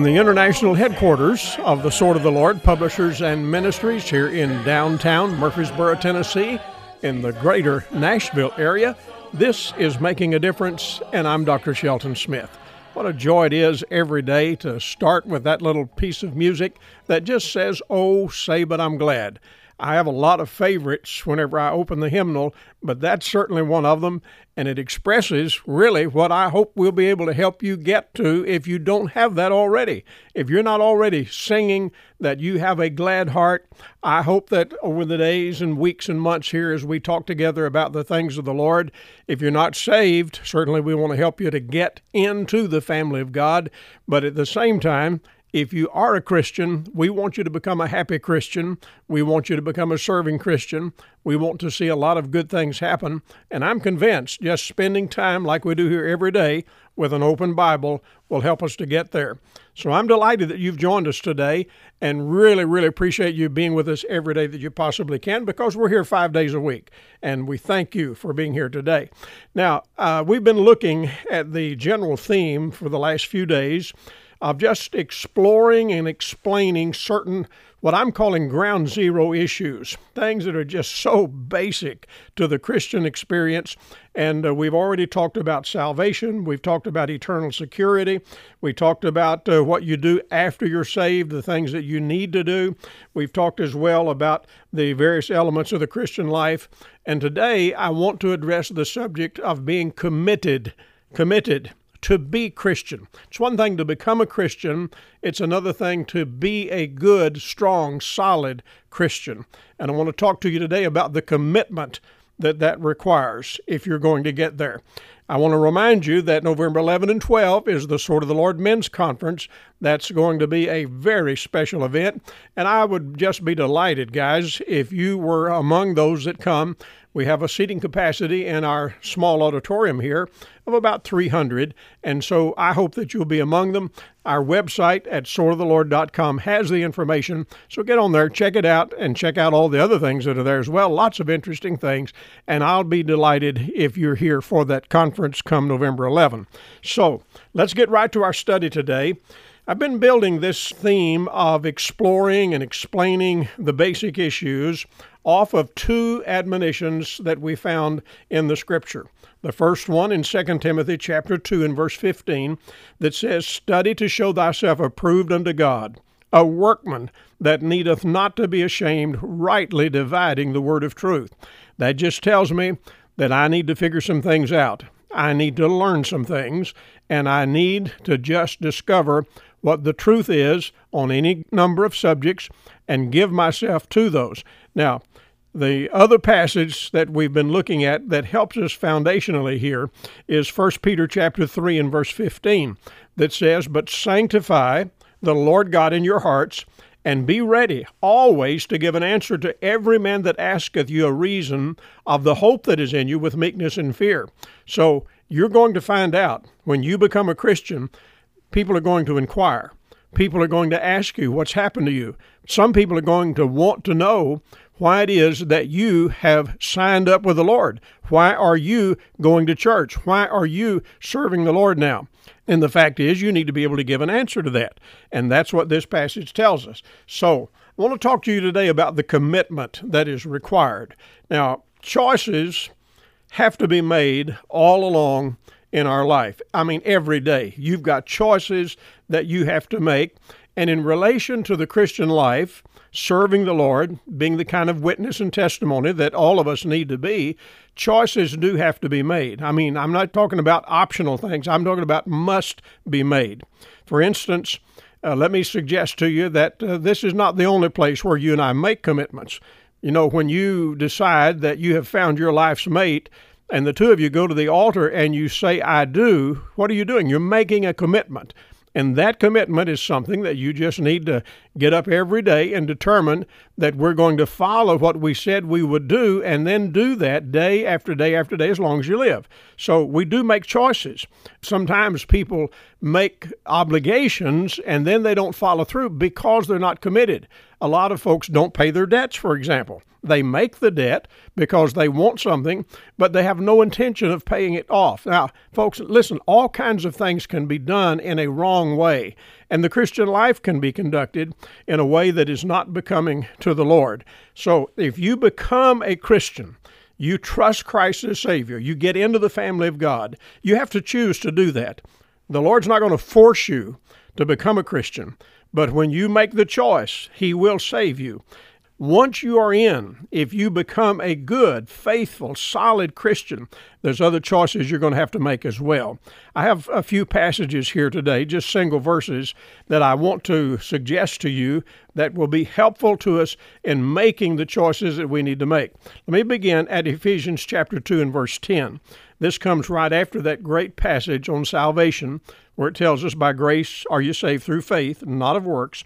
From the international headquarters of the Sword of the Lord Publishers and Ministries here in downtown Murfreesboro, Tennessee, in the greater Nashville area, this is Making a Difference, and I'm Dr. Shelton Smith. What a joy it is every day to start with that little piece of music that just says, Oh, say, but I'm glad. I have a lot of favorites whenever I open the hymnal, but that's certainly one of them, and it expresses really what I hope we'll be able to help you get to if you don't have that already. If you're not already singing that you have a glad heart, I hope that over the days and weeks and months here as we talk together about the things of the Lord, if you're not saved, certainly we want to help you to get into the family of God, but at the same time, if you are a Christian, we want you to become a happy Christian. We want you to become a serving Christian. We want to see a lot of good things happen. And I'm convinced just spending time like we do here every day with an open Bible will help us to get there. So I'm delighted that you've joined us today and really, really appreciate you being with us every day that you possibly can because we're here five days a week. And we thank you for being here today. Now, uh, we've been looking at the general theme for the last few days of just exploring and explaining certain what I'm calling ground zero issues, things that are just so basic to the Christian experience. And uh, we've already talked about salvation, we've talked about eternal security, we talked about uh, what you do after you're saved, the things that you need to do. We've talked as well about the various elements of the Christian life. And today I want to address the subject of being committed. Committed to be Christian. It's one thing to become a Christian, it's another thing to be a good, strong, solid Christian. And I want to talk to you today about the commitment that that requires if you're going to get there. I want to remind you that November 11 and 12 is the Sword of the Lord Men's Conference. That's going to be a very special event, and I would just be delighted, guys, if you were among those that come. We have a seating capacity in our small auditorium here of about 300, and so I hope that you'll be among them. Our website at swordoftheLord.com has the information, so get on there, check it out, and check out all the other things that are there as well. Lots of interesting things, and I'll be delighted if you're here for that conference come November 11. So let's get right to our study today. I've been building this theme of exploring and explaining the basic issues off of two admonitions that we found in the scripture. The first one in 2 Timothy chapter 2 and verse 15 that says, Study to show thyself approved unto God, a workman that needeth not to be ashamed, rightly dividing the word of truth. That just tells me that I need to figure some things out. I need to learn some things, and I need to just discover what the truth is on any number of subjects and give myself to those. Now, the other passage that we've been looking at that helps us foundationally here is 1 Peter chapter 3 and verse 15 that says, "But sanctify the Lord God in your hearts, and be ready always to give an answer to every man that asketh you a reason of the hope that is in you with meekness and fear." So, you're going to find out when you become a Christian, people are going to inquire. People are going to ask you what's happened to you. Some people are going to want to know why it is that you have signed up with the Lord. Why are you going to church? Why are you serving the Lord now? And the fact is, you need to be able to give an answer to that. And that's what this passage tells us. So, I want to talk to you today about the commitment that is required. Now, choices have to be made all along in our life. I mean, every day. You've got choices that you have to make. And in relation to the Christian life, serving the Lord, being the kind of witness and testimony that all of us need to be, choices do have to be made. I mean, I'm not talking about optional things, I'm talking about must be made. For instance, uh, let me suggest to you that uh, this is not the only place where you and I make commitments. You know, when you decide that you have found your life's mate, and the two of you go to the altar and you say, I do, what are you doing? You're making a commitment. And that commitment is something that you just need to get up every day and determine that we're going to follow what we said we would do and then do that day after day after day as long as you live. So we do make choices. Sometimes people make obligations and then they don't follow through because they're not committed. A lot of folks don't pay their debts, for example. They make the debt because they want something, but they have no intention of paying it off. Now, folks, listen, all kinds of things can be done in a wrong way, and the Christian life can be conducted in a way that is not becoming to the Lord. So, if you become a Christian, you trust Christ as Savior, you get into the family of God, you have to choose to do that. The Lord's not going to force you to become a Christian, but when you make the choice, He will save you. Once you are in, if you become a good, faithful, solid Christian, there's other choices you're going to have to make as well. I have a few passages here today, just single verses, that I want to suggest to you that will be helpful to us in making the choices that we need to make. Let me begin at Ephesians chapter 2 and verse 10. This comes right after that great passage on salvation, where it tells us, By grace are you saved through faith, and not of works.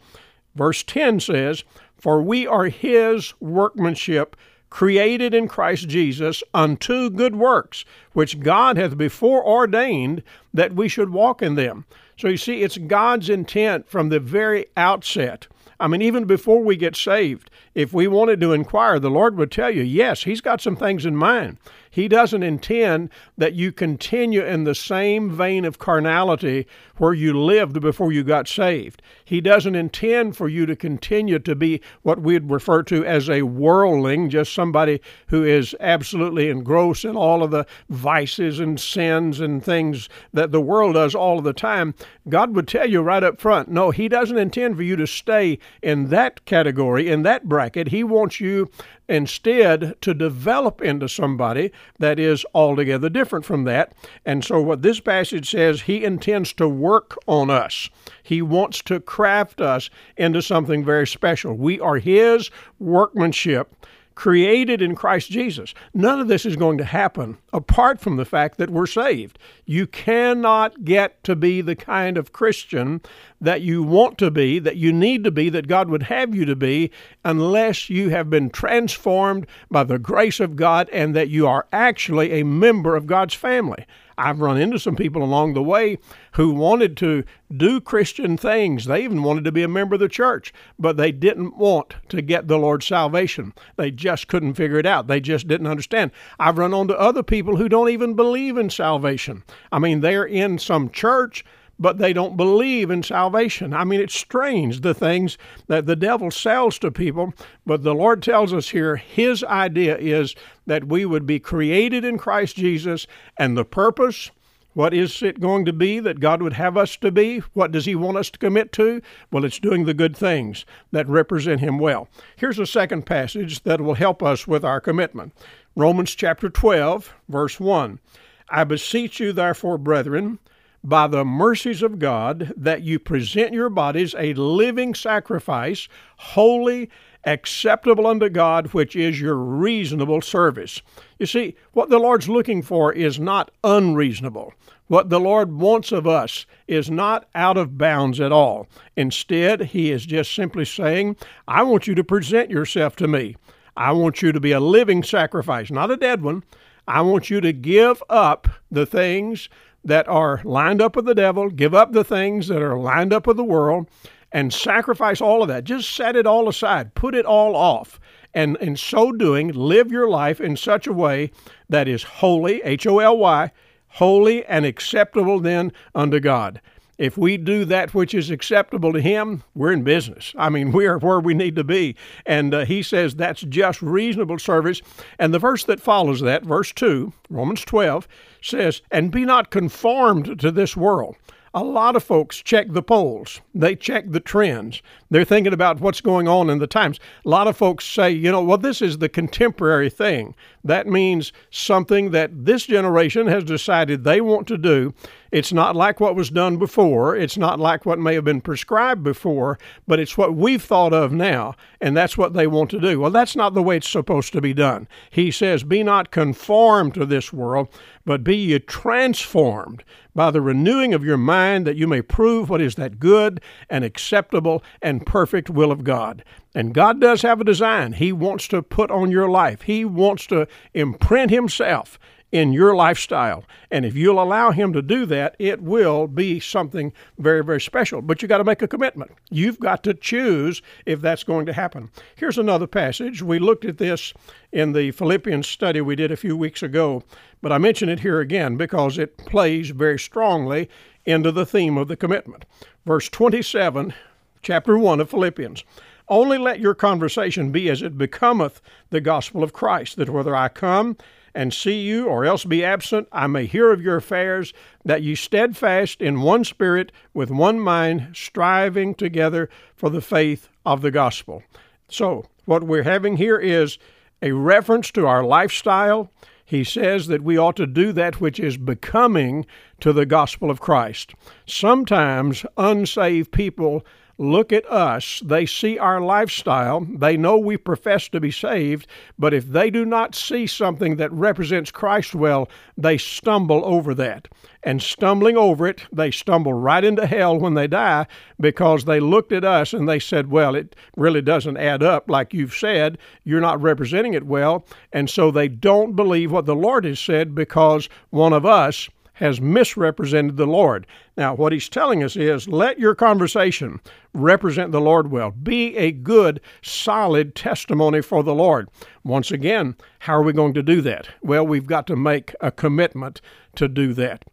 Verse 10 says, for we are his workmanship, created in Christ Jesus unto good works, which God hath before ordained that we should walk in them. So you see, it's God's intent from the very outset. I mean, even before we get saved, if we wanted to inquire, the Lord would tell you, yes, He's got some things in mind. He doesn't intend that you continue in the same vein of carnality where you lived before you got saved. He doesn't intend for you to continue to be what we'd refer to as a worldling, just somebody who is absolutely engrossed in all of the vices and sins and things that the world does all of the time. God would tell you right up front no, He doesn't intend for you to stay in that category, in that bracket. He wants you instead to develop into somebody that is altogether different from that. And so, what this passage says, he intends to work on us. He wants to craft us into something very special. We are his workmanship created in Christ Jesus. None of this is going to happen apart from the fact that we're saved. You cannot get to be the kind of Christian that you want to be, that you need to be, that God would have you to be, unless you have been transformed by the grace of God and that you are actually a member of God's family. I've run into some people along the way who wanted to do Christian things. They even wanted to be a member of the church, but they didn't want to get the Lord's salvation. They just couldn't figure it out. They just didn't understand. I've run onto other people who don't even believe in salvation. I mean, they're in some church but they don't believe in salvation. I mean, it's strange the things that the devil sells to people, but the Lord tells us here his idea is that we would be created in Christ Jesus, and the purpose. What is it going to be that God would have us to be? What does He want us to commit to? Well, it's doing the good things that represent Him well. Here's a second passage that will help us with our commitment Romans chapter 12, verse 1. I beseech you, therefore, brethren, by the mercies of God that you present your bodies a living sacrifice, holy, acceptable unto God, which is your reasonable service. You see, what the Lord's looking for is not unreasonable. What the Lord wants of us is not out of bounds at all. Instead, He is just simply saying, I want you to present yourself to me. I want you to be a living sacrifice, not a dead one. I want you to give up the things that are lined up with the devil, give up the things that are lined up with the world, and sacrifice all of that. Just set it all aside, put it all off. And in so doing, live your life in such a way that is holy, H O L Y, holy and acceptable then unto God. If we do that which is acceptable to Him, we're in business. I mean, we are where we need to be. And uh, He says that's just reasonable service. And the verse that follows that, verse 2, Romans 12, says, And be not conformed to this world. A lot of folks check the polls, they check the trends. They're thinking about what's going on in the times. A lot of folks say, you know, well, this is the contemporary thing. That means something that this generation has decided they want to do. It's not like what was done before. It's not like what may have been prescribed before, but it's what we've thought of now, and that's what they want to do. Well, that's not the way it's supposed to be done. He says, Be not conformed to this world, but be ye transformed by the renewing of your mind, that you may prove what is that good and acceptable and perfect will of God. And God does have a design. He wants to put on your life, He wants to imprint Himself in your lifestyle. And if you'll allow Him to do that, it will be something very, very special. But you've got to make a commitment. You've got to choose if that's going to happen. Here's another passage. We looked at this in the Philippians study we did a few weeks ago, but I mention it here again because it plays very strongly into the theme of the commitment. Verse 27, chapter 1 of Philippians. Only let your conversation be as it becometh the gospel of Christ, that whether I come and see you, or else be absent, I may hear of your affairs, that ye steadfast in one spirit, with one mind, striving together for the faith of the gospel. So, what we're having here is a reference to our lifestyle. He says that we ought to do that which is becoming to the gospel of Christ. Sometimes unsaved people look at us, they see our lifestyle, they know we profess to be saved, but if they do not see something that represents Christ well, they stumble over that. And stumbling over it, they stumble right into hell when they die because they looked at us and they said, Well, it really doesn't add up like you've said. You're not representing it well. And so they don't believe what the Lord has said because one of us has misrepresented the Lord. Now, what he's telling us is let your conversation represent the Lord well. Be a good, solid testimony for the Lord. Once again, how are we going to do that? Well, we've got to make a commitment to do that.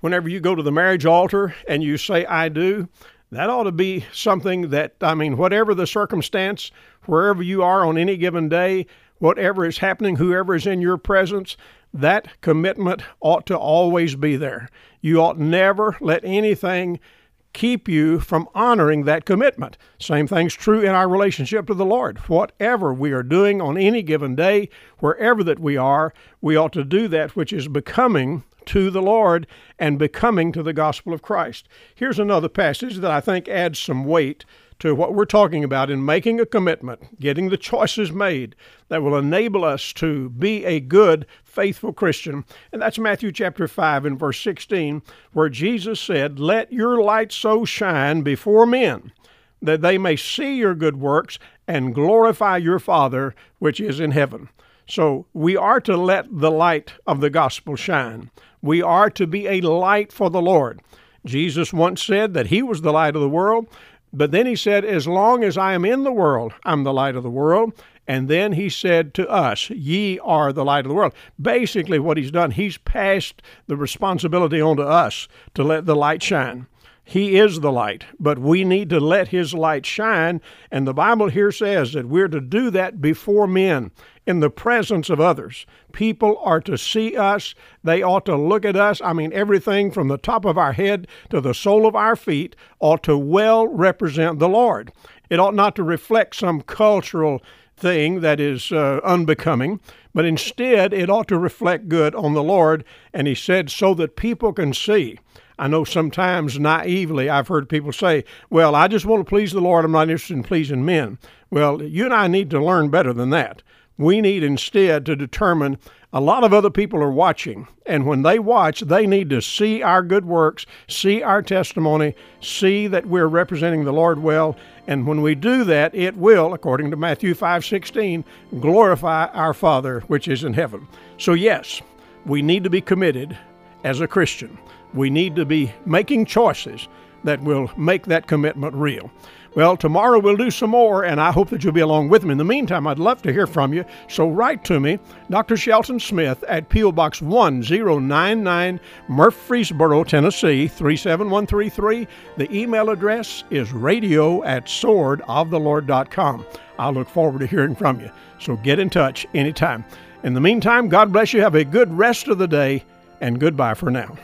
Whenever you go to the marriage altar and you say, I do, that ought to be something that, I mean, whatever the circumstance, wherever you are on any given day, whatever is happening, whoever is in your presence, that commitment ought to always be there. You ought never let anything keep you from honoring that commitment. Same thing's true in our relationship to the Lord. Whatever we are doing on any given day, wherever that we are, we ought to do that which is becoming to the Lord and becoming to the gospel of Christ. Here's another passage that I think adds some weight to what we're talking about in making a commitment, getting the choices made that will enable us to be a good, faithful Christian. And that's Matthew chapter 5 and verse 16, where Jesus said, Let your light so shine before men that they may see your good works and glorify your Father which is in heaven. So we are to let the light of the gospel shine. We are to be a light for the Lord. Jesus once said that he was the light of the world. But then he said, As long as I am in the world, I'm the light of the world. And then he said to us, Ye are the light of the world. Basically, what he's done, he's passed the responsibility on to us to let the light shine. He is the light, but we need to let His light shine. And the Bible here says that we're to do that before men, in the presence of others. People are to see us, they ought to look at us. I mean, everything from the top of our head to the sole of our feet ought to well represent the Lord. It ought not to reflect some cultural thing that is uh, unbecoming, but instead it ought to reflect good on the Lord. And He said, so that people can see. I know sometimes naively I've heard people say, Well, I just want to please the Lord. I'm not interested in pleasing men. Well, you and I need to learn better than that. We need instead to determine a lot of other people are watching, and when they watch, they need to see our good works, see our testimony, see that we're representing the Lord well, and when we do that, it will, according to Matthew 5:16, glorify our Father which is in heaven. So yes, we need to be committed as a Christian we need to be making choices that will make that commitment real. Well, tomorrow we'll do some more, and I hope that you'll be along with me. In the meantime, I'd love to hear from you, so write to me, Dr. Shelton Smith at P.O. Box 1099, Murfreesboro, Tennessee 37133. The email address is radio at swordoftheLord.com. I look forward to hearing from you, so get in touch anytime. In the meantime, God bless you. Have a good rest of the day, and goodbye for now.